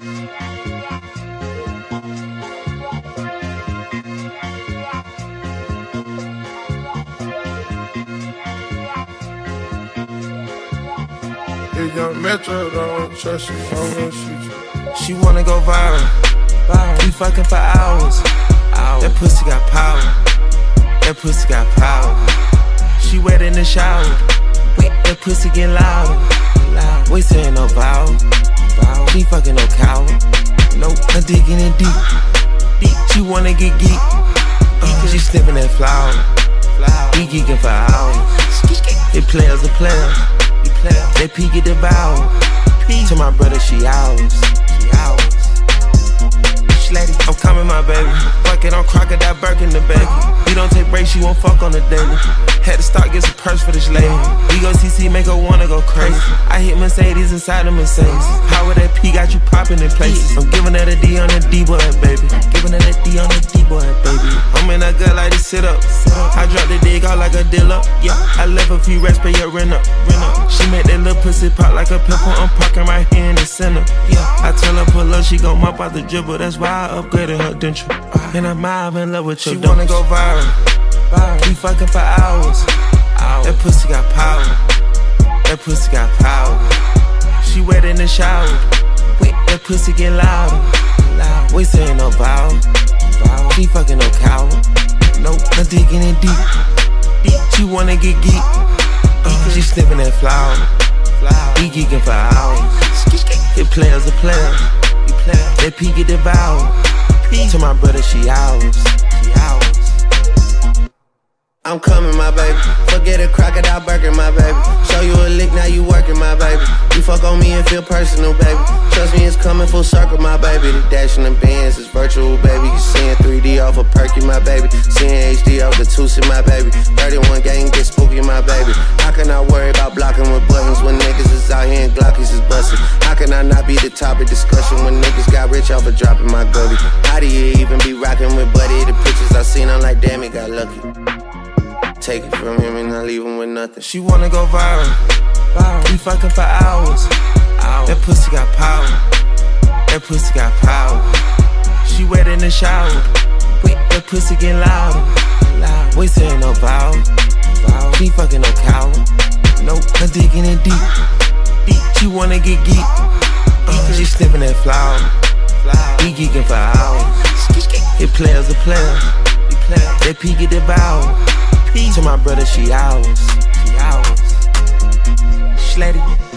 If young Metro don't trust you, I'm gonna shoot you. She wanna go viral. viral. We fucking for hours. hours. That pussy got power. That pussy got power. She wet in the shower. That pussy get. Loud. We saying no vowel. She fucking no cow. Nope, I'm digging in deep. Deep. She wanna get geek. Uh, she sniffing that flower. We geeking for hours. It players a player. They peek at the bow. To my brother, she ours. She. I'm coming, my baby. Fuck it, I'm crocodile Birkin the baby. You don't take breaks, you won't fuck on the daily. Had to start get some purse for this lady. We go CC, make her wanna go crazy. I hit Mercedes inside the Mercedes. How would that P got you popping in places? I'm giving her a D on the D boy, baby. Giving her that D on the D boy, baby. I'm in a gut like to sit up. I drop the dig out like a dealer. Yeah, I left a few rest, pay your rent up. Rent up. She make that little pussy pop like a pimple. I'm parking right here in the center. Yeah, I tell her pull up, she gon' mop out the dribble. That's why I upgraded her denture. And I'm in love with you. She wanna go viral. We fucking for hours. hours. That pussy got power. That pussy got power. She wet in the shower. Wait, that pussy get louder. Loud. We saying no vowel. vowel. She fucking no cow. Nope, I'm digging in deep. deep. She wanna get geek. Uh, she sniffing that flower. We geeking for hours. It players a player. They peek at the bow. To my brother, she ours. She ours. I'm coming, my baby. Forget a crocodile burger, my baby. Show you a lick, now you working, my baby. You fuck on me and feel personal, baby. Trust me, it's coming full circle, my baby. The dash in the bands is virtual, baby. You seeing 3D off a of perky, my baby. Seeing HD off the Tusi, my baby. 31 gang get spooky, my baby. How can I worry about blocking with buttons when niggas is out here and Glockies is busting? How can I not be the topic discussion when niggas got rich off of dropping my gully? How do you even be rocking with Buddy? The pictures I seen, I'm like, damn, he got lucky. Take it from him and I leave him with nothing. She wanna go viral. We fucking for hours. That pussy got power. That pussy got power. She wet in the shower. That pussy get louder. Loud. We saying no vowel. She fucking no cow. Nope, I'm digging in deep. deep. She wanna get geek. Uh, she sniffing that flower. We geeking for hours. It players a player. They peek at the bow. To my brother, she ours. She ours. Sletty.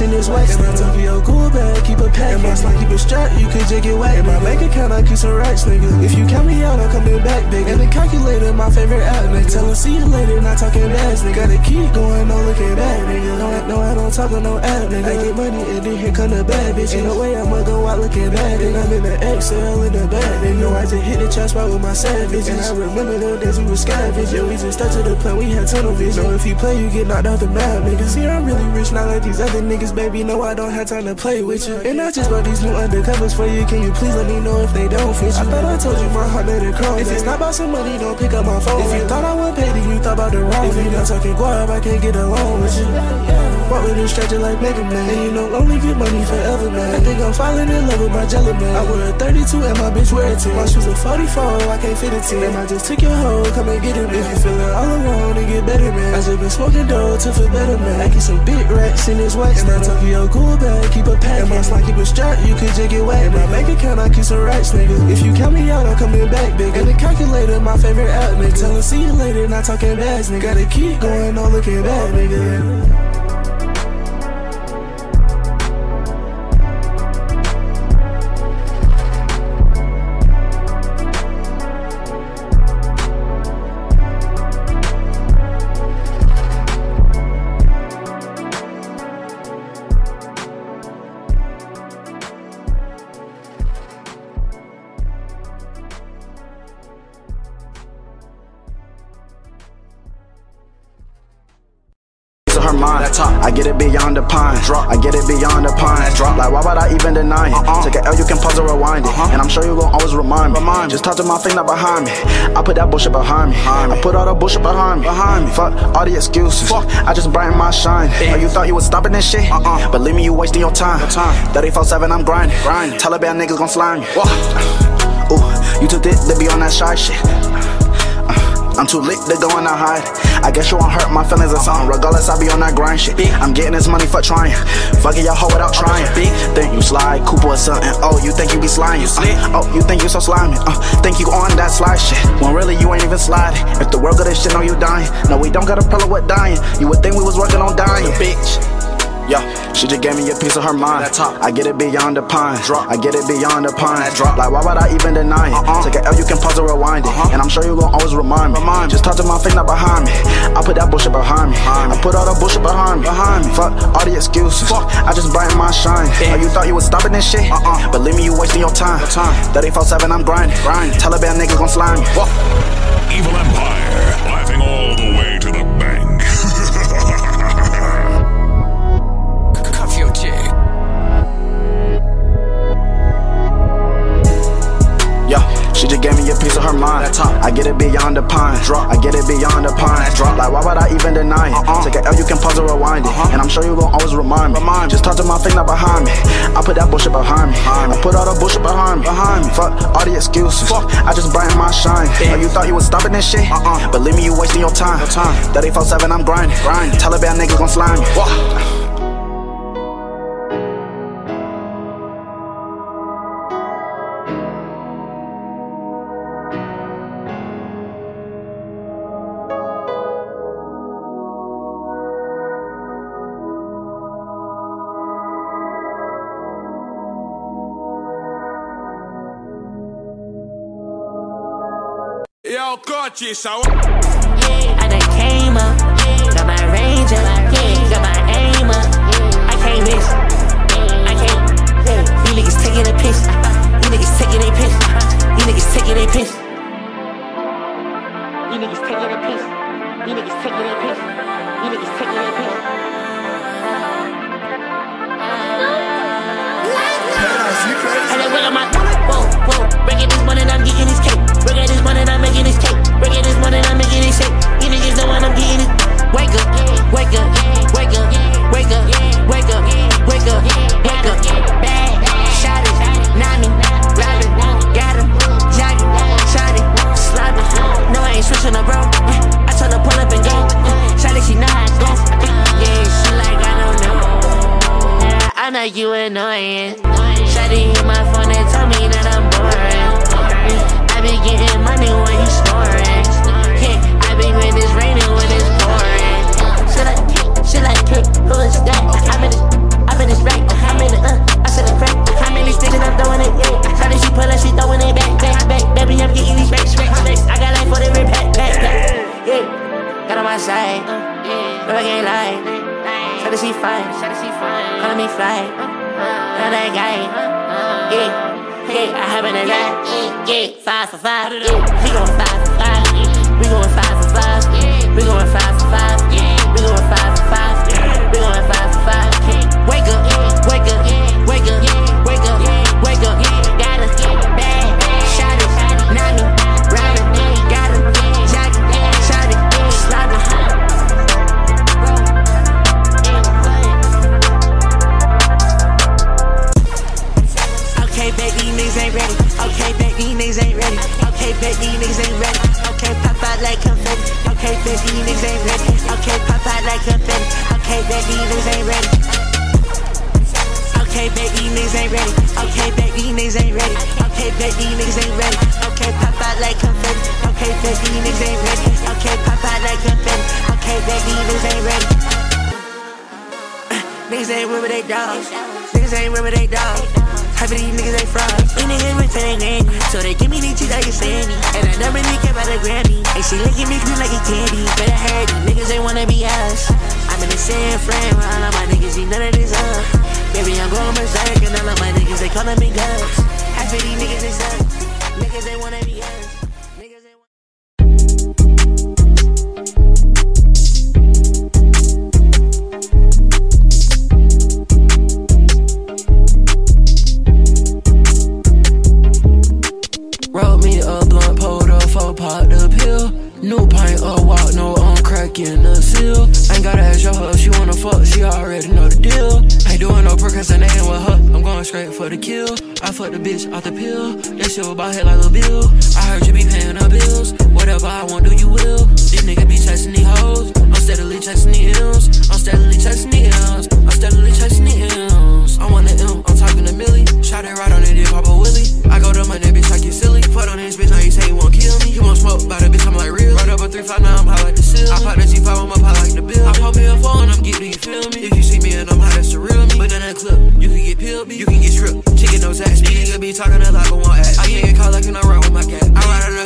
In this wax. And took your cool bag, keep a pack. And my slime keep a strap, you could just get my account, I keep some racks, nigga. If you count me out, I'm coming back, big. And the calculator, my favorite app, nigga. Tell her see you later, not talking bass, nigga. Gotta keep going, no looking back, nigga. No, I, no, I don't talk on no app, nigga. I get money and then here come the bad bitch. Ain't no way I'ma go out looking bad. And I'm in the XL in the bag. They know I just hit the trap spot with my savage. And I remember those days we were scavenged. Yeah, we just stuck to the plan, we had tunnel vision. Know if you play, you get knocked off the map, niggas. Here I'm really rich, not like these other niggas, baby. No, I don't have time to play with you. And I just bought these new undercovers for you. Can you please let me know if they don't fit you? I thought I told you my heart let it crawl. If it's not about some money, don't pick up my phone. If you thought I would pay, then you thought about the wrong. If you not talking guap, I can't get along with you. Walk with a stranger like Mega Man. And you know, only get money forever, man. I think I'm falling in love with my jelly man. I wear a 32 and my bitch wear a 10. My shoes are 44, I can't fit a 10. And I just took your hoe, come and get it, man. If you feeling all alone, and get better, man. I just been smoking dope to feel better, man. I get some big racks in this wax. And I took your cool bag, keep a pack. And my slime keep a strap, you could just get wet. And my bank account, I keep some racks, nigga. If you count me out, I'm coming back, big. And the calculator, my favorite app, nigga. Tell her see you later, not talking bags, nigga. Gotta keep going, no looking back, nigga. I even deny it? Uh-uh. Take an L, you can pause or rewind it. Uh-huh. And I'm sure you gon' always remind me. Remind Just talk to my thing not behind me. I put that bullshit behind me. Behind me. I put all the bullshit behind me. Behind me. Fuck all the excuses. Fuck. I just brighten my shine. Oh, you thought you was stopping this shit? Uh-uh. Believe me, you wasting your time. Your time. 34-7, I'm grinding. grinding. Taliban niggas gon' slime you. Ooh, you took thick to be on that shy shit. I'm too lit to go and I hide. I guess you won't hurt my feelings or something. Regardless, I be on that grind shit. I'm getting this money for trying. Fucking your hoe without trying. Think you slide, Cooper or something. Oh, you think you be sliding. Uh, oh, you think you so slimy. Uh, think you on that slide shit. When really you ain't even sliding. If the world got this shit, know you dying. No, we don't got a problem with dying. You would think we was working on dying. Bitch. Yeah, she just gave me a piece of her mind. I get it beyond the pine. Drop. I get it beyond the pine. Drop. Like why would I even deny it? Uh-uh. Take an L, you can pause or rewind it. Uh-huh. And I'm sure you gon' always remind me. Remind just talk to my face, not behind me. I put that bullshit behind me. Behind I put all the bullshit behind me. Behind me. Fuck all the excuses. Fuck. I just brighten my shine. Oh, you thought you was stopping this shit? Uh-uh. Believe me, you wasting your time. time. 34-7, I'm grinding. grinding. Taliban niggas gon' slime me. Evil Empire, laughing all the way She just gave me a piece of her mind. I get it beyond the pine. Drop. I get it beyond the pine. Drop. Like why would I even deny it? Uh-uh. Take an L, you can pause or rewind it. Uh-huh. And I'm sure you gon' always remind me. Remind Just talk to my thing not behind me. I put that bullshit behind me. Behind I put all the bullshit behind me. Behind me. Fuck all the excuses. Fuck. I just brighten my shine. Oh, you thought you was stopping this shit? Uh-uh. Believe me, you wasting your time. Your time. 34-7, I'm grinding. grinding. Taliban niggas gon' slime me. Whoa. Coches ahora. I done came up, got my range up, got my aim up. I can't miss, I can't. You niggas taking a piss, you niggas taking a piss, you niggas taking a piss. You niggas taking a piss, you niggas taking a piss, you niggas taking a piss. I let wait on my whoa, whoa, breaking this money, I'm getting this cake. Breaking this money, I'm making this cake. Breaking this money, I'm making this shake. You niggas know what I'm getting it. Wake up, wake up, wake up, wake up, wake up, wake up, wake up. Robbing, got him. No, I ain't switching up, bro. I told her pull up and. Yeah, she like I don't know. I know you annoying. I can't lie. Try to see fine, calling me fly. Not that guy, yeah. Yeah, I happen to lie. Yeah, five for five. Yeah, we going five for five. We going five for five. We going five Baby, niggas ain't ready. Okay, baby, niggas ain't ready. Okay, pop out like confetti. Okay, baby, niggas ain't ready. Okay, pop out like confetti. Okay, baby, niggas ain't ready. Okay, baby, niggas ain't ready. Okay, baby, niggas ain't ready. Okay, baby, niggas ain't ready. Okay, pop out like confetti. Okay, baby, niggas ain't ready. Okay, pop out like confetti. Okay, baby, niggas ain't ready. Niggas ain't remember they dogs. Niggas ain't remember they dogs. Half of these niggas ain't frauds. These niggas return granny. So they give me these cheese like a Sandy. And I never really care about a Grammy. And she licking me clean like a candy. But I heard these niggas they wanna be us. I'm in the same frame. All of my niggas see none of this up. Baby, I'm going berserk. And all of my niggas, they calling me guns. Half of these niggas, they suck. Niggas, they wanna be cracking the seal. Ain't gotta ask your hoe, she wanna fuck, she already know the deal. Ain't doing no procrastinating with her, I'm going straight for the kill. I fuck the bitch off the pill, that shit about head like a bill. I heard you be paying her bills, whatever I want, do you will. These niggas be chasing these hoes, I'm steadily chasing the M's, I'm steadily chasing the M's, I'm steadily chasing the M's. I want the M, I'm talking to Millie, shot it right on it, did Papa Willie. I go to my bitch, I get silly, fuck on this bitch, now you say you won't kill me. You won't smoke by the I'm 3 5 now I'm high like the seal. I pop the G5, I'm up high like the bill. I pop me a phone, I'm getting, you feel me? If you see me and I'm high, that's the real me. But in that clip, you can get peeled, you can get stripped. Chicken no tax, these niggas be talking a lot, but won't act. I get caught like in a run with my cat.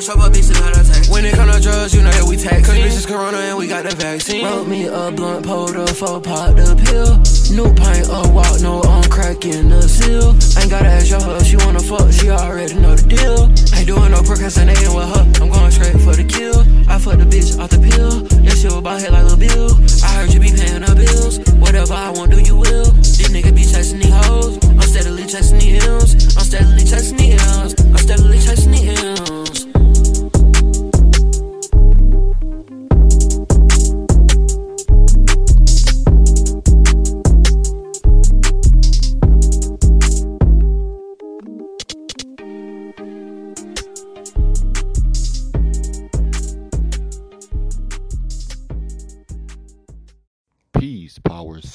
I ride on the shop, but bitches not. When it come to drugs, you know that we tax. Cause bitches corona and we got the vaccine. Wrote me a blunt, pulled a four, pop the pill. New pint, a walk, no on cracking the seal. Ain't gotta ask your hoe, she wanna fuck, she already know the deal. Ain't doing no procrastinating with her, I'm going straight for the kill. I fuck the bitch off the pill, that shit about head like a bill. I heard you be paying her bills, whatever I want, do you will. These niggas be chasing these hoes, I'm steadily chasing the M's, I'm steadily chasing the M's, I'm steadily chasing the M's.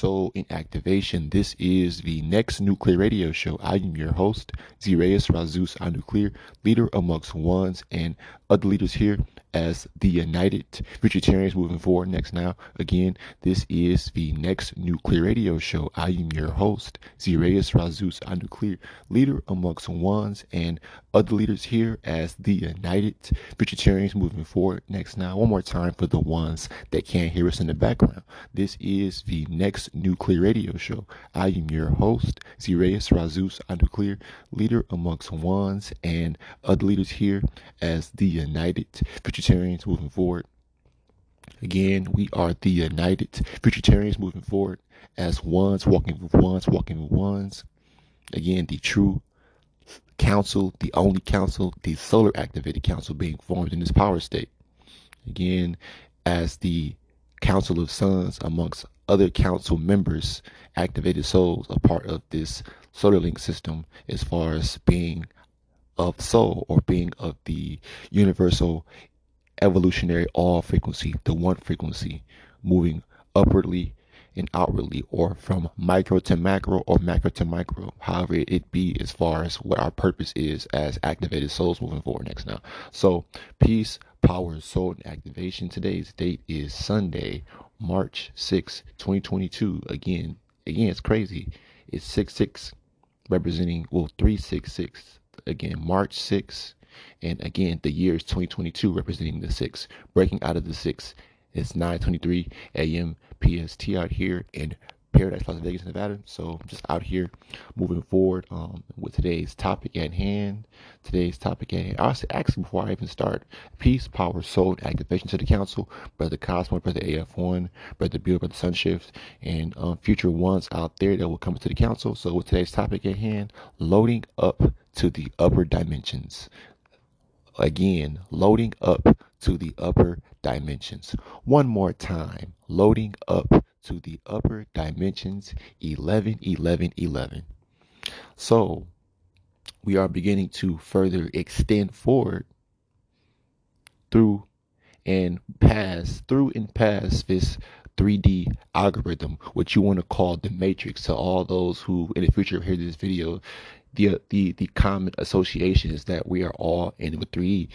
Soul, and activation. This is the next nuclear radio show. I am your host, Zireus Razus Nuclear, leader amongst ones and other leaders here as the United Futurtarians moving forward. Next, now, again, this is the next nuclear radio show. I am your host, Zireus Razus Nuclear, leader amongst ones and other leaders here as the United Futurtarians moving forward. Next, now, one more time for the ones that can't hear us in the background. This is the next nuclear radio show. I am your host, Zireus Razus Nuclear, leader amongst ones and other leaders here as the United Futurtarians moving forward. Again, we are the United Futurtarians moving forward as ones, walking with ones, walking with ones. Again, the true council, the only council, the solar activated council being formed in this power state. Again, as the council of sons amongst other council members, activated souls, a part of this solar link system as far as being of soul or being of the universal evolutionary all frequency, the one frequency, moving upwardly and outwardly, or from micro to macro or macro to micro, however it be as far as what our purpose is as activated souls moving forward next now. So, peace, power, soul, and activation. Today's date is Sunday, March 6, 2022. Again, again, it's crazy. It's 6 6, representing, well, 366. Again, March 6, and again, the year is 2022, representing the 6. Breaking out of the 6 it's 9:23 a.m. PST out here in Paradise, Las Vegas, Nevada. So just out here moving forward um, with today's topic at hand. Today's topic at hand. I was actually before I even start, peace, power, soul, and activation to the council, brother Cosmo, brother AF1, brother Bill, brother Sunshift, and um, future ones out there that will come to the council. So with today's topic at hand, loading up to the upper dimensions again, loading up to the upper dimensions. One more time, loading up to the upper dimensions 11, 11, 11. So we are beginning to further extend forward through and pass through and pass this 3D algorithm, what you want to call the matrix. To all those who in the future hear this video, the the the common association is that we are all in the 3D.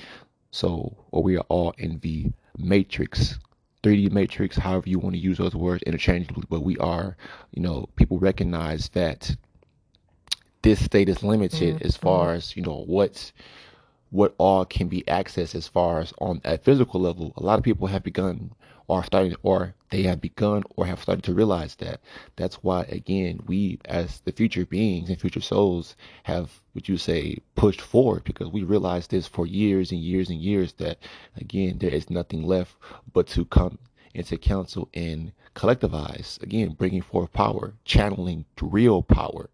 So, or we are all in the matrix, 3D matrix, however you want to use those words interchangeably. But we are, you know, people recognize that this state is limited mm-hmm. as far as you know what's what all can be accessed as far as on a physical level. A lot of people have begun or starting or they have begun or have started to realize that. That's why again we as the future beings and future souls have would you say pushed forward because we realized this for years and years and years that again there is nothing left but to come into council and collectivize again bringing forth power channeling real power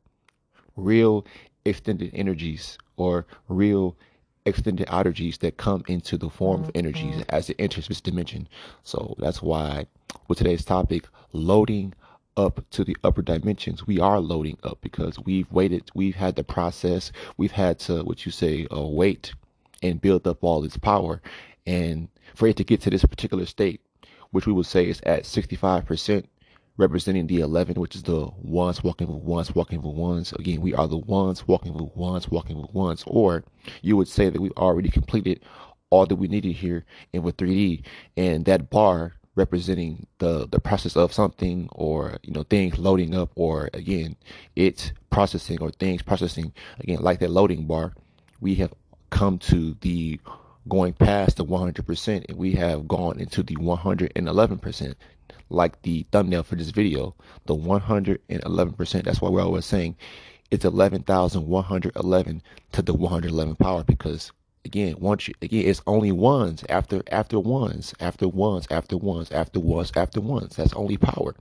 real extended energies or real extended energies that come into the form of energies as it enters this dimension. So that's why with today's topic, loading up to the upper dimensions, we are loading up because we've waited, we've had the process, we've had to, what you say, uh, wait and build up all this power. And for it to get to this particular state, which we would say is at 65%, representing the 11, which is the ones walking with ones, walking with ones. Again, we are the ones walking with ones, walking with ones. Or you would say that we already completed all that we needed here in with 3D. And that bar representing the the process of something or you know things loading up or again it's processing or things processing again like that loading bar we have come to the going past the 100% and we have gone into the 111% like the thumbnail for this video the 111% that's why we're always saying it's 11,111 to the 111 power because again once you, again it's only ones after after ones after ones after ones after ones after ones that's only power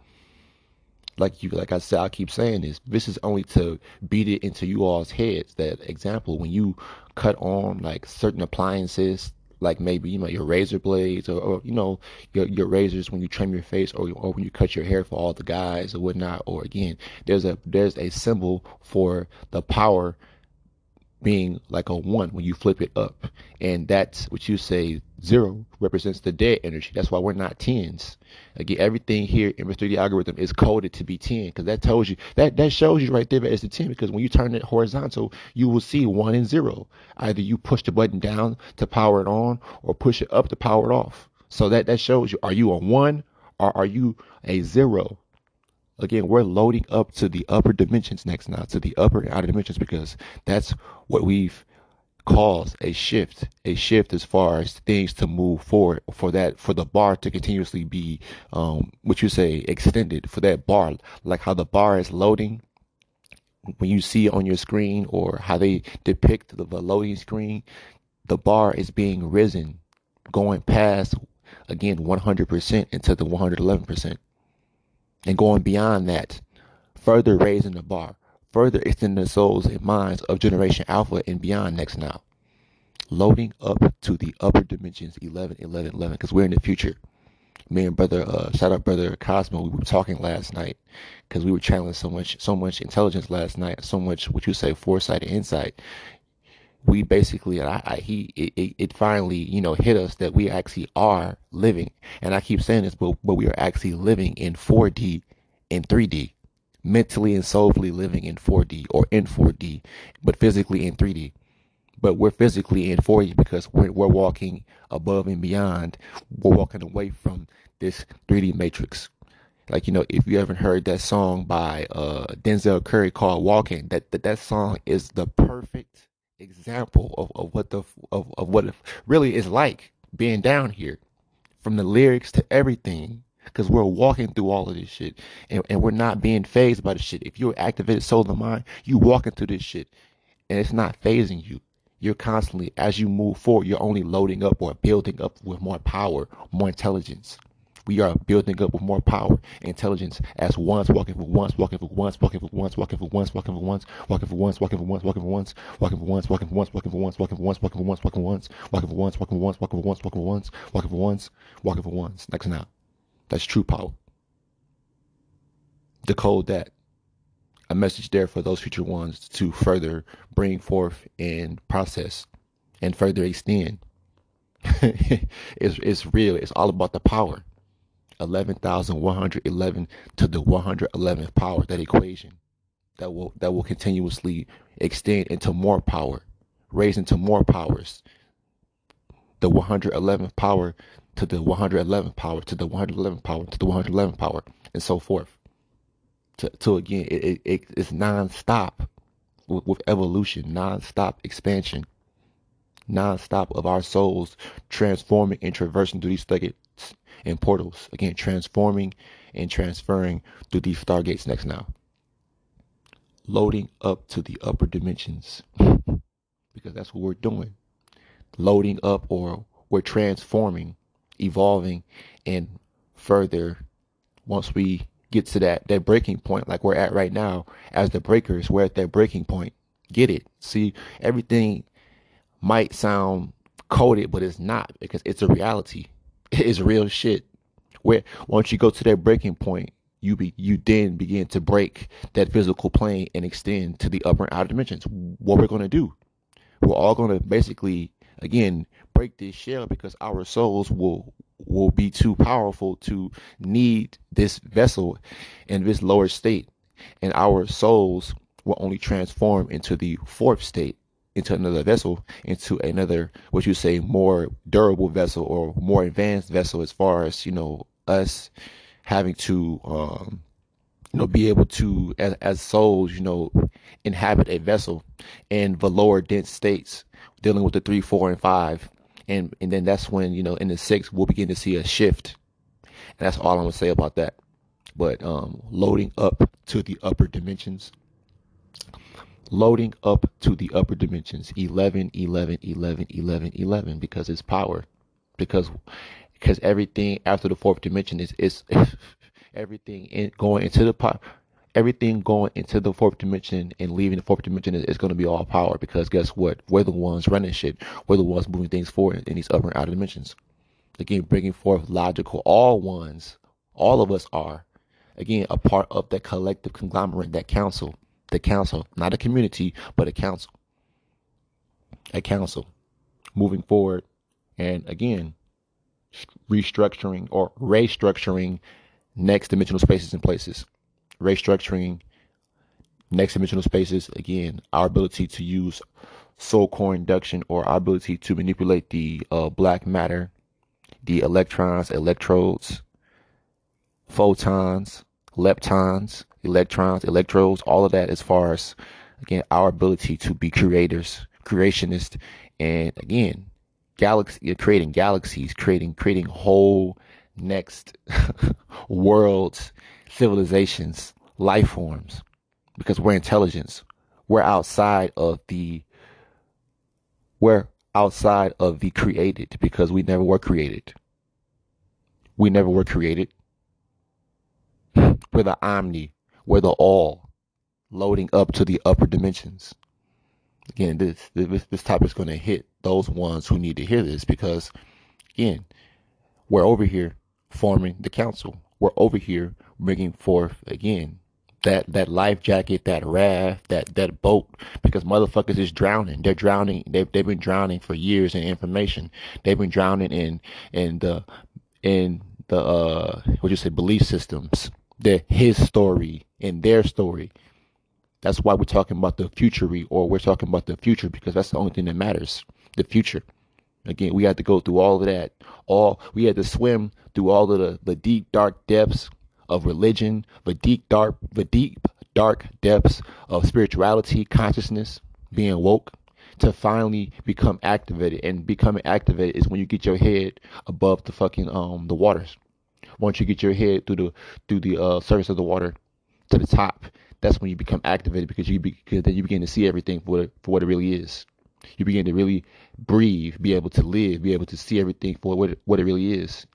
like you like I said, I keep saying this. This is only to beat it into you all's heads. That example, when you cut on like certain appliances, like maybe you know your razor blades or, or you know your your razors when you trim your face or or when you cut your hair for all the guys or whatnot. Or again, there's a there's a symbol for the power being like a one when you flip it up. And that's what you say zero represents the dead energy. That's why we're not tens. Again, everything here in Mr. D algorithm is coded to be 10 because that tells you that that shows you right there that it's a 10 because when you turn it horizontal, you will see one and zero. Either you push the button down to power it on or push it up to power it off. So that that shows you are you a one or are you a zero? Again, we're loading up to the upper dimensions next now, to the upper and outer dimensions, because that's what we've caused a shift, a shift as far as things to move forward for that, for the bar to continuously be, um, what you say, extended for that bar, like how the bar is loading. When you see on your screen or how they depict the, the loading screen, the bar is being risen, going past again 100% into the 111% and going beyond that, further raising the bar, further extending the souls and minds of Generation Alpha and beyond next now. Loading up to the upper dimensions 11, 11, 11, because we're in the future. Me and brother, uh, shout out brother Cosmo, we were talking last night because we were channeling so much, so much intelligence last night, so much, what you say, foresight and insight we basically I, I, he it, it, finally you know hit us that we actually are living. And i keep saying this but, but we are actually living in 4d and 3d mentally and soulfully living in 4d or in 4d but physically in 3d but we're physically in 4d because we're, we're walking above and beyond. We're walking away from this 3d matrix. Like you know if you haven't heard that song by uh denzel curry called walking that that, that song is the perfect example of, of what the of, of what it really is like being down here from the lyrics to everything because we're walking through all of this shit and, and we're not being phased by the shit. If you're activated soul of the mind you walking through this shit and it's not phasing you. You're constantly as you move forward you're only loading up or building up with more power more intelligence we are building up with more power intelligence as ones walking for once, walking for once, walking for once, walking for once, walking for once, walking for once, walking for once, walking for once, walking for once, walking for once, walking for once, walking for once, walking for once, walking for once, walking for once, walking for once, walking for once, walking for once, walking for once, walking for once. Next now. That's true power. Decode that. A message there for those future ones to further bring forth and process and further extend. it's it's real. It's all about the power. 11,111 to the 111th power, that equation that will that will continuously extend into more power, raise into more powers. The 111th power to the 111th power to the 111th power to the 111th power and so forth. To, to again, it, it, it's non-stop with, with evolution, non-stop expansion, non-stop of our souls transforming and traversing through these and portals. Again, transforming and transferring through these stargates next now. Loading up to the upper dimensions. because that's what we're doing. Loading up or we're transforming, evolving, and further once we get to that that breaking point like we're at right now as the breakers we're at that breaking point get it see everything might sound coded, but it's not because it's a reality. It's real shit. Where once you go to that breaking point, you be you then begin to break that physical plane and extend to the upper and outer dimensions. What we're gonna do? We're all gonna basically again break this shell because our souls will will be too powerful to need this vessel in this lower state and our souls will only transform into the fourth state into another vessel into another what you say more durable vessel or more advanced vessel as far as you know us having to um you know be able to as, as souls you know inhabit a vessel in the lower dense states dealing with the three four and five. And and then that's when you know in the six we'll begin to see a shift. And that's all i'm gonna say about that. But um loading up to the upper dimensions loading up to the upper dimensions. 11 11 11 11 11 because it's power. Because because everything after the fourth dimension is is everything in, going into the power everything going into the fourth dimension and leaving the fourth dimension is, is going to be all power because guess what? We're the ones running shit. We're the ones moving things forward in these upper and outer dimensions. Again bringing forth logical all ones all of us are again a part of that collective conglomerate that council the council, not a community, but a council. A council moving forward and again restructuring or restructuring next dimensional spaces and places. Restructuring next dimensional spaces, again, our ability to use soul core induction or our ability to manipulate the uh, black matter, the electrons, electrodes, photons, leptons, electrons, electrodes, all of that as far as again our ability to be creators, creationists, and again, galaxy creating galaxies, creating creating whole next worlds, civilizations, life forms, because we're intelligence. We're outside of the we're outside of the created because we never were created. We never were created. We're the omni we're the all loading up to the upper dimensions. Again, this this, this topic is going to hit those ones who need to hear this because, again, we're over here forming the council. We're over here bringing forth again that that life jacket, that raft, that that boat, because motherfuckers is drowning. They're drowning. They've they've been drowning for years in information. They've been drowning in in the in the uh what you say belief systems the his story and their story. That's why we're talking about the future, or we're talking about the future because that's the only thing that matters. The future. Again, we had to go through all of that. All we had to swim through all of the, the deep dark depths of religion, the deep dark the deep dark depths of spirituality, consciousness, being woke, to finally become activated. And becoming activated is when you get your head above the fucking um the waters once you get your head through the through the uh, surface of the water to the top, that's when you become activated because you because then you begin to see everything for what it, for what it really is. You begin to really breathe, be able to live, be able to see everything for what it, what it really is.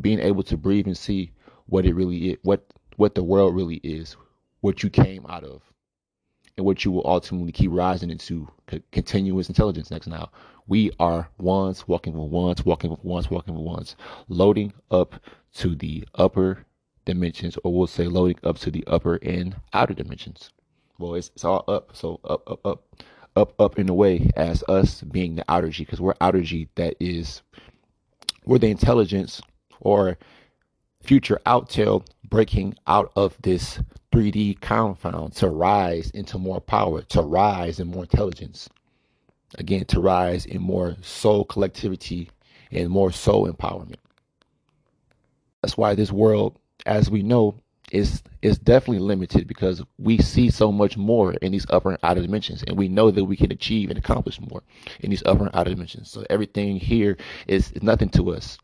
Being able to breathe and see what it really is, what what the world really is, what you came out of, and what you will ultimately keep rising into continuous intelligence next now. We are ones walking with ones, walking with ones, walking with ones, loading up to the upper dimensions, or we'll say loading up to the upper and outer dimensions. Well, it's, it's all up, so up, up, up, up, up in a way as us being the outer G, because we're outer G that is, we're the intelligence or future outtail breaking out of this 3D confound to rise into more power, to rise in more intelligence. Again, to rise in more soul collectivity and more soul empowerment. That's why this world, as we know, is is definitely limited because we see so much more in these upper and outer dimensions, and we know that we can achieve and accomplish more in these upper and outer dimensions. So everything here is, is nothing to us.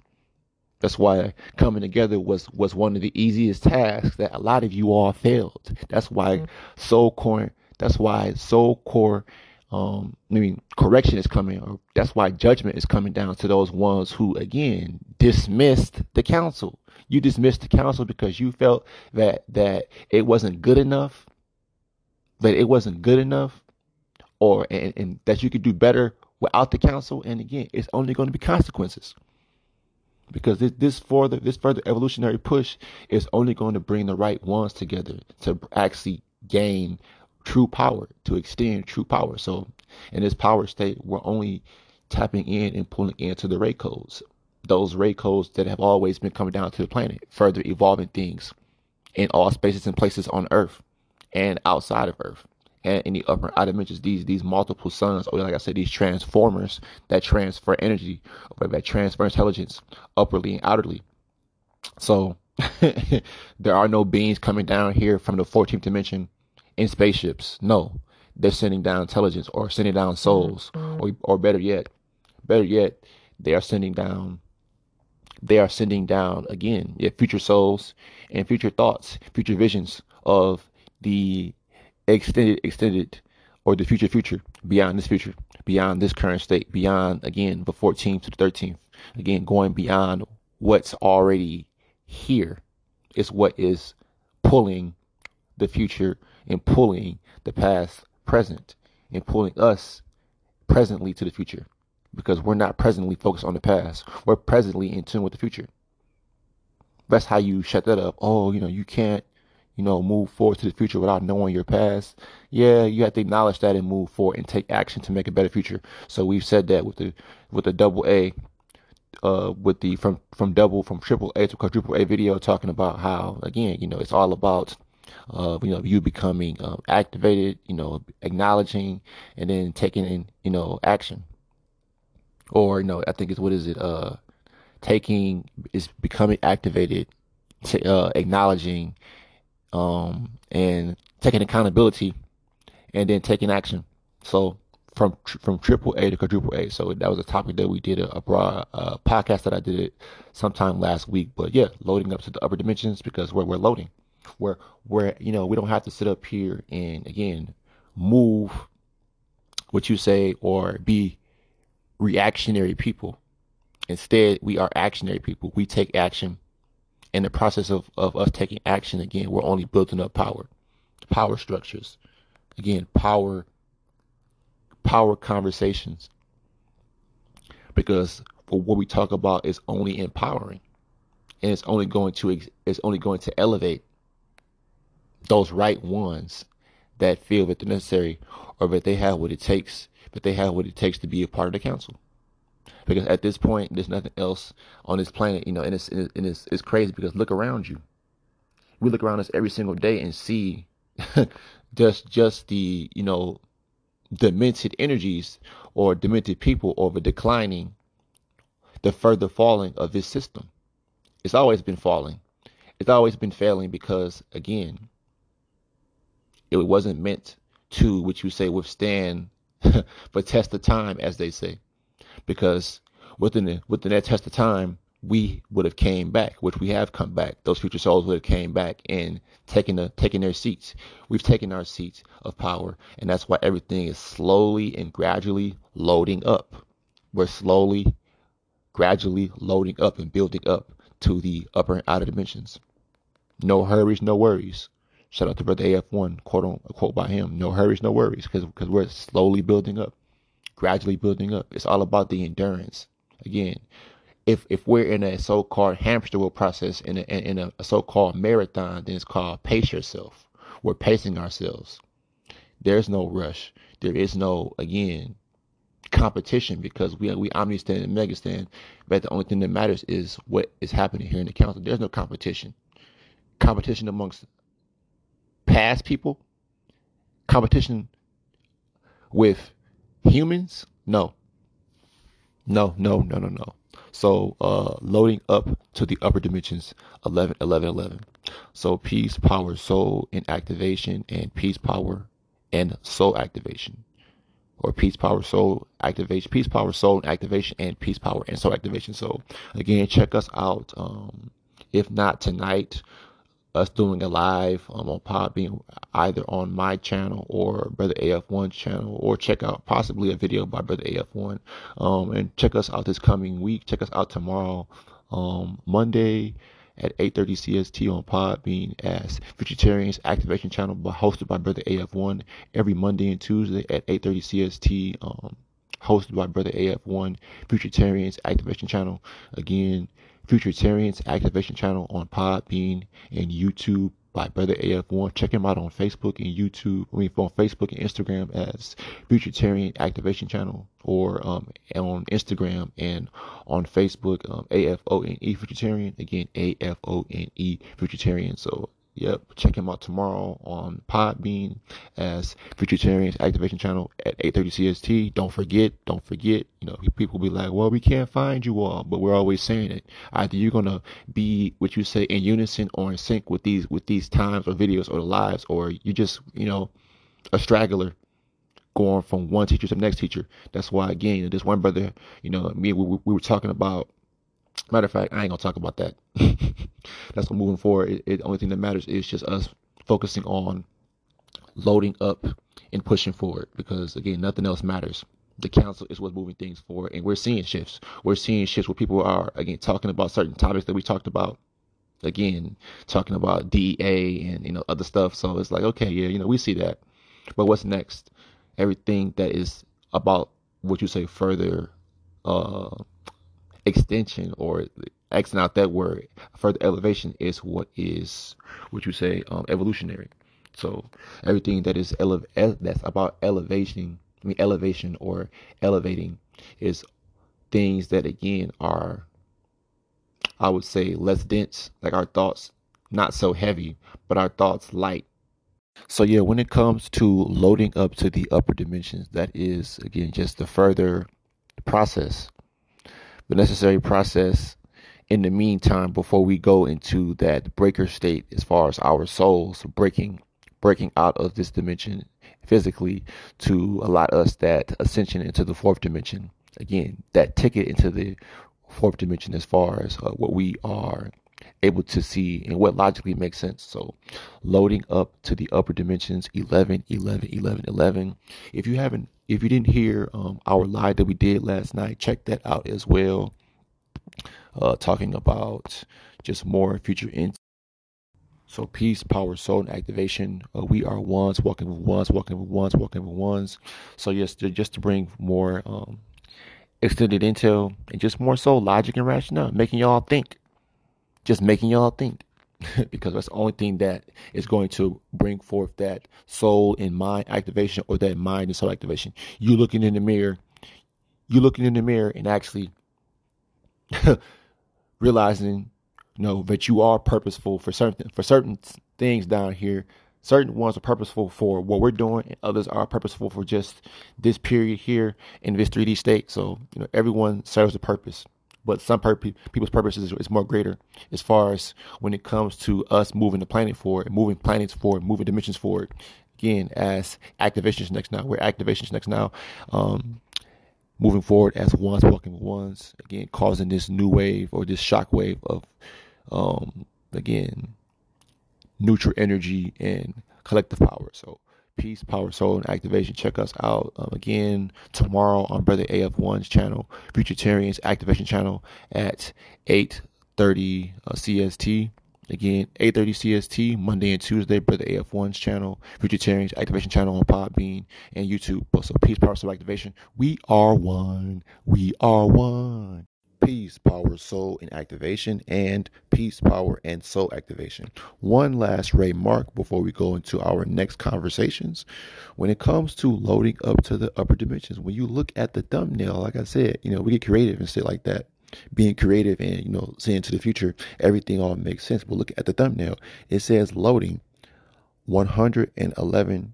That's why coming together was was one of the easiest tasks that a lot of you all failed. That's why mm-hmm. soul core. That's why soul core. Um, I mean, correction is coming. Or that's why judgment is coming down to those ones who, again, dismissed the council. You dismissed the council because you felt that that it wasn't good enough. That it wasn't good enough, or and, and that you could do better without the council, and again, it's only going to be consequences because this this further this further evolutionary push is only going to bring the right ones together to actually gain true power, to extend true power. So in this power state, we're only tapping in and pulling into the ray codes, those ray codes that have always been coming down to the planet, further evolving things in all spaces and places on Earth and outside of Earth and in the upper outer dimensions, these these multiple suns, or like I said, these transformers that transfer energy, or that transfer intelligence upwardly and outerly. So there are no beings coming down here from the 14th dimension in spaceships. No, they're sending down intelligence or sending down mm-hmm. souls, or or better yet, better yet, they are sending down. They are sending down again, yeah, future souls and future thoughts, future visions of the extended, extended, or the future, future, beyond this future, beyond this current state, beyond, again, the 14th to the 13th. Again, going beyond what's already here is what is pulling the future and pulling the past present and pulling us presently to the future because we're not presently focused on the past. We're presently in tune with the future. That's how you shut that up. Oh, you know, you can't you know, move forward to the future without knowing your past. Yeah, you have to acknowledge that and move forward and take action to make a better future. So we've said that with the with the double A, uh, with the from from double from triple A to quadruple A video talking about how again, you know, it's all about uh, you know, you becoming um, activated, you know, acknowledging and then taking in, you know, action. Or, you know, I think it's what is it, uh, taking is becoming activated, to, uh, acknowledging um, and taking accountability and then taking action. So from from triple A to quadruple A. So that was a topic that we did a, a broad uh, podcast that I did it sometime last week. But yeah, loading up to the upper dimensions because we're we're loading. Where where you know we don't have to sit up here and again move what you say or be reactionary people. Instead, we are actionary people. We take action in the process of, of us taking action again, we're only building up power, power structures. Again, power, power conversations. Because what we talk about is only empowering, and it's only going to it's only going to elevate those right ones that feel that they're necessary or that they have what it takes, that they have what it takes to be a part of the council. Because at this point there's nothing else on this planet you know and it's and it's, it's crazy because look around you. We look around us every single day and see just just the you know demented energies or demented people over declining the further falling of this system. It's always been falling. It's always been failing because again it wasn't meant to which you say withstand but test the time as they say because within the, within that test of time, we would have came back, which we have come back. Those future souls would have came back and taken the taken their seats. We've taken our seats of power, and that's why everything is slowly and gradually loading up. We're slowly, gradually loading up and building up to the upper and outer dimensions. No hurries, no worries. Shout out to Brother AF1, quote on quote by him. No hurries, no worries, because because we're slowly building up gradually building up. It's all about the endurance. Again, if if we're in a so-called hamster wheel process in a, in a so-called marathon, then it's called pace yourself. We're pacing ourselves. There's no rush. There is no again competition because we we omni stand and mega stand. But the only thing that matters is what is happening here in the council. There's no competition. Competition amongst past people. Competition with humans? No. No no no no no. So uh loading up to the upper dimensions 11 11 11 so peace power soul and activation and peace power and soul activation. Or peace power soul activation peace power soul activation and peace power and soul activation. So again check us out um if not tonight us doing a live um, on Podbean, either on my channel or Brother AF1 channel, or check out possibly a video by Brother AF1. Um, and check us out this coming week. Check us out tomorrow, um, Monday at 8:30 CST on Podbean as Futurtarians Activation Channel, hosted by Brother AF1 every Monday and Tuesday at 8:30 CST. Um, hosted by Brother AF1, Futurtarians Activation Channel. Again, Futurtarians Activation Channel on Podbean and YouTube by Brother AF1. Check him out on Facebook and YouTube. I mean, on Facebook and Instagram as Futurtarian Activation Channel, or um, on Instagram and on Facebook, um, AFONE Futurtarian. Again, AFONE Futurtarian. So Yep, check him out tomorrow on Podbean as Futurtarians Activation Channel at 8:30 CST. Don't forget, don't forget. You know, people be like, "Well, we can't find you all," but we're always saying it. Either you're gonna be what you say in unison or in sync with these with these times or videos or the lives, or you just you know a straggler going from one teacher to the next teacher. That's why again, this one brother, you know, me we, we were talking about Matter of fact, I ain't gonna talk about that. That's moving forward. It, it, the only thing that matters is just us focusing on loading up and pushing forward because again, nothing else matters. The council is what's moving things forward, and we're seeing shifts. We're seeing shifts where people are again talking about certain topics that we talked about. Again, talking about DEA and you know other stuff. So it's like, okay, yeah, you know, we see that. But what's next? Everything that is about what you say further uh extension or Xing out that word, further elevation is what is, what you say, um, evolutionary. So everything that is ele- that's about elevation, I mean elevation or elevating, is things that again are, I would say, less dense. Like our thoughts, not so heavy, but our thoughts light. So yeah, when it comes to loading up to the upper dimensions, that is again just the further process the necessary process in the meantime before we go into that breaker state as far as our souls breaking breaking out of this dimension physically to allot us that ascension into the fourth dimension. Again that ticket into the fourth dimension as far as uh, what we are able to see and what logically makes sense. So loading up to the upper dimensions 11 11 11 11 if you haven't if you didn't hear um, our live that we did last night, check that out as well. Uh, talking about just more future in. So peace, power, soul, and activation. Uh, we are ones, walking with ones, walking with ones, walking with ones. So yes, just to bring more um, extended intel and just more so logic and rationale, making y'all think. Just making y'all think. because that's the only thing that is going to bring forth that soul and mind activation or that mind and soul activation. You looking in the mirror, you looking in the mirror and actually realizing, you know, that you are purposeful for certain for certain things down here. Certain ones are purposeful for what we're doing, and others are purposeful for just this period here in this 3D state. So, you know, everyone serves a purpose but some pur- people's purposes is, is more greater as far as when it comes to us moving the planet forward, moving planets forward, moving dimensions forward. Again, as activations next now, we're activations next now. Um, moving forward as ones walking with ones again causing this new wave or this shock wave of um again neutral energy and collective power so Peace, Power, Soul, and Activation. Check us out um, again tomorrow on Brother AF1's channel, Futurtarians Activation channel at 8:30 uh, CST. Again, 8:30 CST Monday and Tuesday. Brother AF1's channel, Futurtarians Activation channel on Podbean and YouTube. So Peace, Power, Soul, Activation. We are one. We are one peace, power, soul, and activation, and peace, power, and soul activation. One last remark before we go into our next conversations. When it comes to loading up to the upper dimensions, when you look at the thumbnail, like I said, you know, we get creative and say like that. Being creative and, you know, seeing to the future, everything all makes sense. But look at the thumbnail. It says loading 111%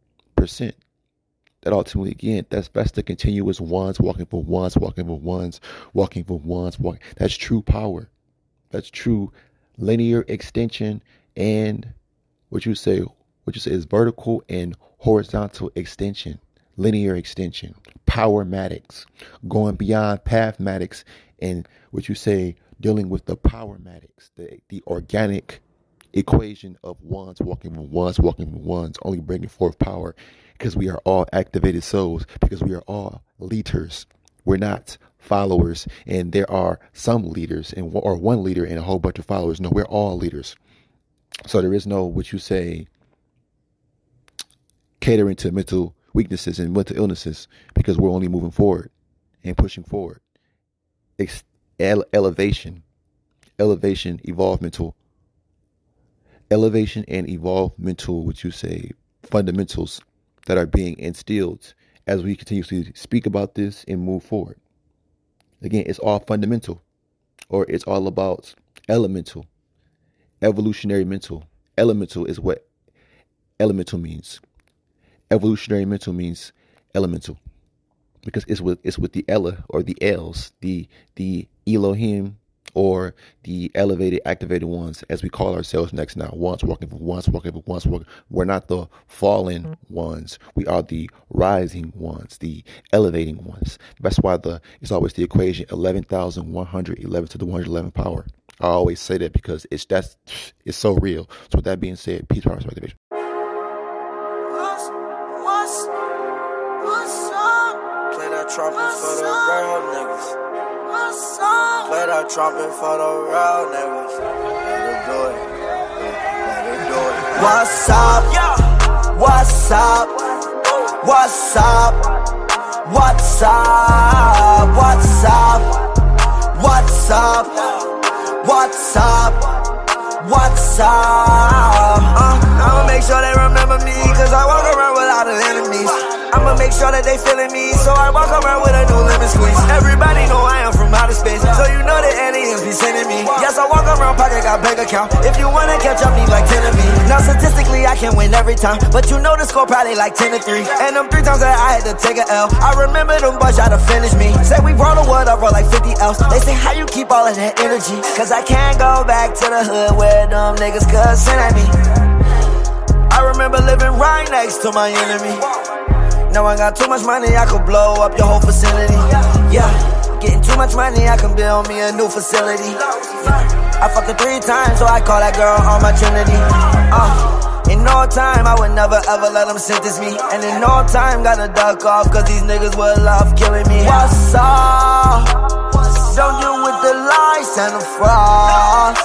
that ultimately again that's that's the continuous ones walking for ones walking for ones walking for ones walking that's true power. That's true linear extension and what you say what you say is vertical and horizontal extension linear extension powermatics going beyond pathmatics and what you say dealing with the powermatics the the organic equation of ones walking with ones walking with ones only bringing forth power because we are all activated souls, because we are all leaders. We're not followers, and there are some leaders, and or one leader and a whole bunch of followers. No, we're all leaders. So there is no what you say catering to mental weaknesses and mental illnesses because we're only moving forward. and pushing forward. Ex- ele- elevation, elevation, evolve mental, elevation and evolve mental, which you say fundamentals that are being instilled as we continue to speak about this and move forward. Again, it's all fundamental, or it's all about elemental, evolutionary mental. Elemental is what elemental means. Evolutionary mental means elemental because it's with it's with the Ella or the Els, the the Elohim or the elevated, activated ones, as we call ourselves next now. Once walking for once, walking for once, walking. We're not the fallen mm-hmm. ones. We are the rising ones, the elevating ones. That's why the it's always the equation eleven thousand one hundred eleven to the one hundred eleven power. I always say that because it's that's it's so real. So with that being said, peace, power, activation. What's, what's, what's up? Play that trumpet that trumpet for the real niggas. Let it do it. Let it do it. What's up? What's up? What's up? What's up? What's up? What's up? What's up? What's up? Uh, I'ma make sure they remember me, cause I walk around with a lot of enemies. I'ma make sure that they feeling me, so I walk around with a new lemon squeeze. Everybody know I am from outer space, so you know the aliens be sending me. Yes, I walk around pocket, got bank account. If you wanna catch up, need like 10 of me. Now statistically, I can win every time, but you know the score probably like 10 to 3. And them three times that I had to take a L, I remember them boys try to finish me. Say we roll the wood up for like 50 L's. They say, how you keep all of that energy? Cause I can't go back to the hood where them niggas cussing at me. I remember living right next to my enemy. Now I got too much money, I could blow up your whole facility. Yeah, getting too much money, I can build me a new facility. I fucked her three times, so I call that girl on my trinity. Uh, in no time, I would never ever let them sentence me. And in no time, gotta duck off, cause these niggas would love killing me. What's up? Don't deal with the lies and the fraud.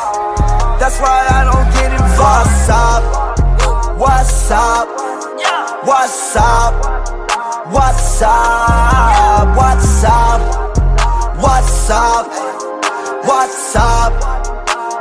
That's why I don't get involved. What's up? What's up? What's up? What's up? What's up? What's up? What's up?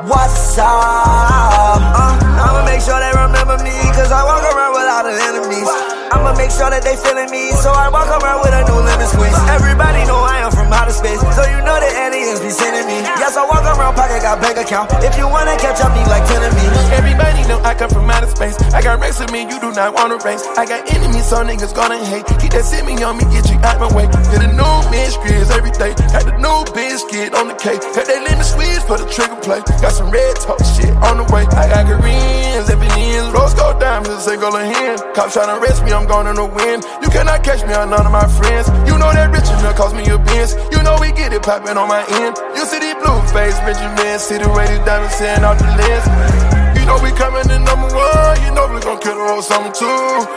What's up? Uh, I'ma make sure they remember me, cause I walk around with a lot of enemies. I'ma make sure that they feeling me, so I walk around with a new lemon squeeze. Everybody know I am from outer space, so you know the aliens be sending me. Yes, I walk around pocket, got bank account. If you wanna catch up, need like 10 of me. Everybody know I come from outer space. I got racks with me, you do not wanna race. I got enemies, so niggas gonna hate. Keep that send me on me, get you out my way. Get a new mistress every day. Got the new biscuit on the cake. Got that lemon squeeze for the trigger play. Got some red top shit on the way. I got Koreans, Japanese, rose gold diamonds, say go hand. Cops tryna arrest me, I'm going in the wind. You cannot catch me on none of my friends. You know that rich enough cost me a Benz. You know we get it poppin' on my end. You see these blue face Benjamin, see the way these diamonds sitting off the lens. You know we coming in number one. You know we gon' kill the whole summer too.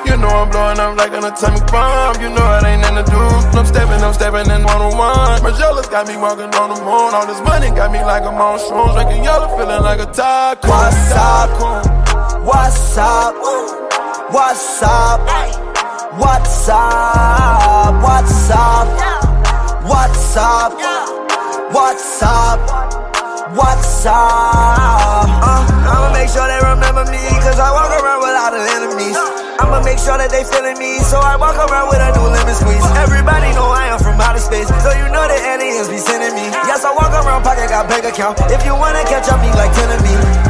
You know I'm blowing up like an atomic bomb. You know it ain't nothing to do. I'm stepping, I'm stepping in one on one. Margiela's got me walking on the moon. All this money got me like I'm on shrooms. Drinking yellow, feeling like a taco. What's up? What's up? What's up? What's up? What's up? What's up? What's up? What's up? What's up? Uh, I'ma make sure they remember me, cause I walk around with a lot enemies. I'ma make sure that they feeling me, so I walk around with a new lemon squeeze. Everybody know I am from outer space, so you know the aliens be sending me. Yes, I walk around pocket, got bank account. If you wanna catch up, me like 10 of me.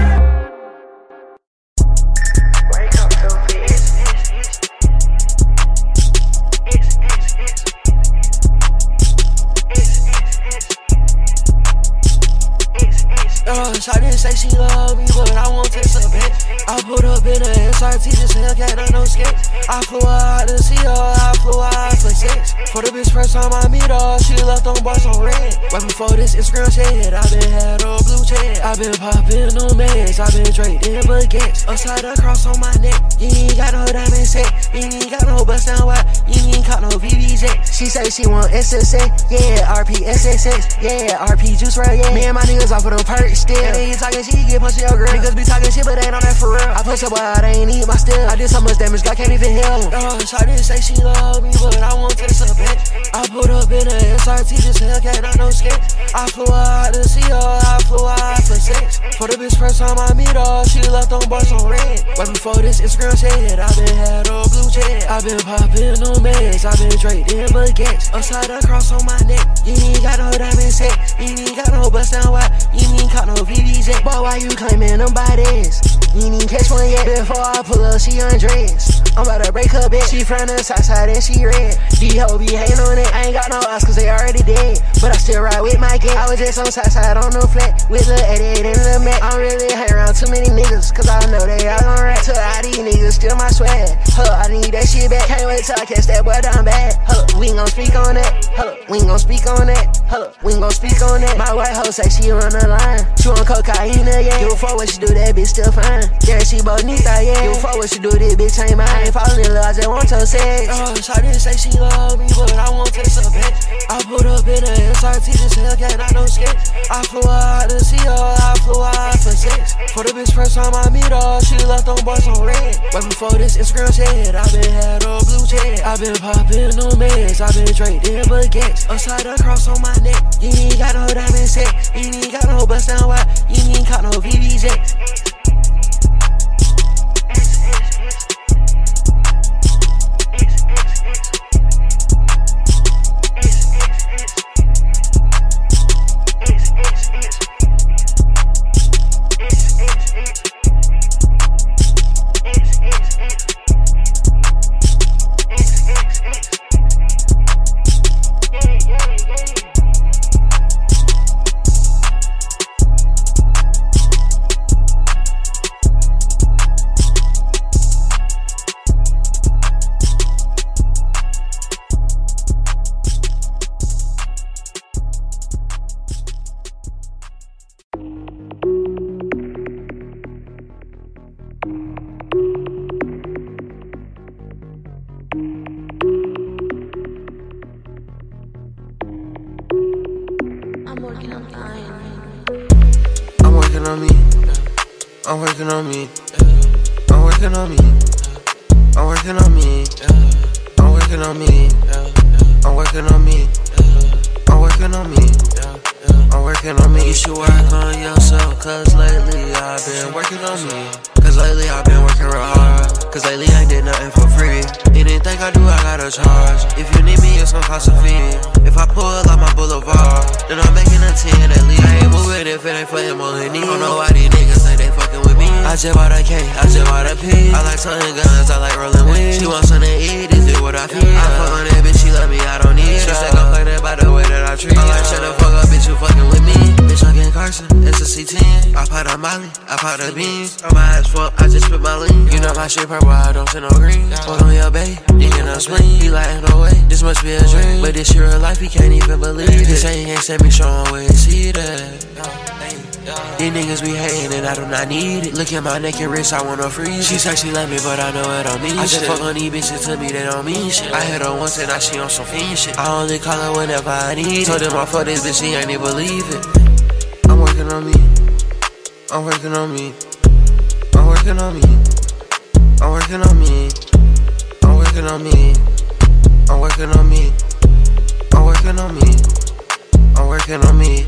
Say she love me, but I won't take a bit. I put up in a SRT, just Hellcat on no skate. I flew out to see her, I flew out for six. For the bitch first time I meet her, she left on bars on red. Right before this Instagram shit, I been had a blue check. I been popping on meds, I been trading baguettes. Upside cross on my neck, you ain't got no diamond set. You ain't got no bust down wide, you ain't got no VVJ. She say she want SSA, yeah, RP SSX, yeah, RP juice right, yeah. Me and my niggas off of them perks still. And talking shit, get punched in your girl. Niggas be talking shit, but they ain't on that for real. I push up, but I ain't eat my still. I did so much damage, God can't even heal. Uh, I didn't say she love me, but I won't take a bitch. I put up in a SRT, just Hellcat, not no skate. I flew out to see her, I flew out for sex. For the bitch first time I meet her, she left on bars on red. Right before this Instagram shit, I been had a blue check. I been popping no meds, I been draped in baguettes. Upside down cross on my neck, you ain't got no diamond set. You ain't got no bust down wide, you ain't got no VVZ. Boy, why you claiming them bodies? You ain't catch one yet. Before I pull up, she undressed. I'm about to break her bed. She from the south side and she red. D ho be hating on it. I ain't got no ass cause they already dead. But I still ride with my gang. I was just on south side on the flat. With the 88 and the Mac. I'm really hang around too many niggas. Cause I know they all gon' rap. To all these niggas, still my swag. Huh, I need that shit back. Can't wait till I catch that boy down bad. Huh, we ain't gon' speak on that. Huh, we ain't gon' speak on that. Huh, we ain't gon' speak on that. My white hoe say she run the line. She want cocaine, yeah. Give a fuck what she do, that bitch still fine. Yeah, she bonita, yeah. Give a fuck what she do, this bitch ain't mine. I ain't falling in love, I just want your sex. Oh, Shawty say she love me, but I won't taste her back. I put up in a SRT, this Hellcat, I don't skate. I flew out to see her, I flew out for sex. For the bitch first time I meet her, she left Right before this Instagram shit, I been had a blue check. I been popping no meds, I been draped in baguettes. Upside down cross on my neck, you ain't got no diamond set. You ain't got no bust down wide, you ain't got no VVZ. Can I make you sure I on yourself? Cause lately I've been working on me. Cause lately I've been working real hard. Cause lately I ain't did nothing for free. Anything I do, I gotta charge. If you need me, it's gonna cost a fee. If I pull out my boulevard, then I'm making a 10 at least. I ain't moving if it ain't for him or I don't know why these niggas say they fucking with me. I just bought a K, I just bought a P. I like toting guns, I like rolling weed. She wants something to eat, is it what I feel? I fuck on that bitch, she love me, I don't need. She said pregnant by the way that I treat. I like shut the fuck up, bitch, you fucking with me. Bitch, I'm getting Carson, it's a C10. I pot a Molly, I pot the beans. I'm high as fuck, I just spit my lean. You know my shit purple, I don't see no green. Hold on your bae, you in a spleen. He like, no way, this must be a dream. But this shit real life, he can't even believe it. He say ain't send me, show him where he see that. These niggas be hating and I do not need it. Look at my neck and wrist, I wanna freeze. She said she love me, but I know it don't mean I shit. I just fuck on these bitches to me, they don't mean shit. I hit her once and now she on some fiend shit. I only call her whenever I need it. Told them I fuck this bitch, she ain't even believe it. I'm working on me. I'm working on me. I'm working on me. I'm working on me. I'm working on me. I'm working on me. I'm working on me. I'm working on me.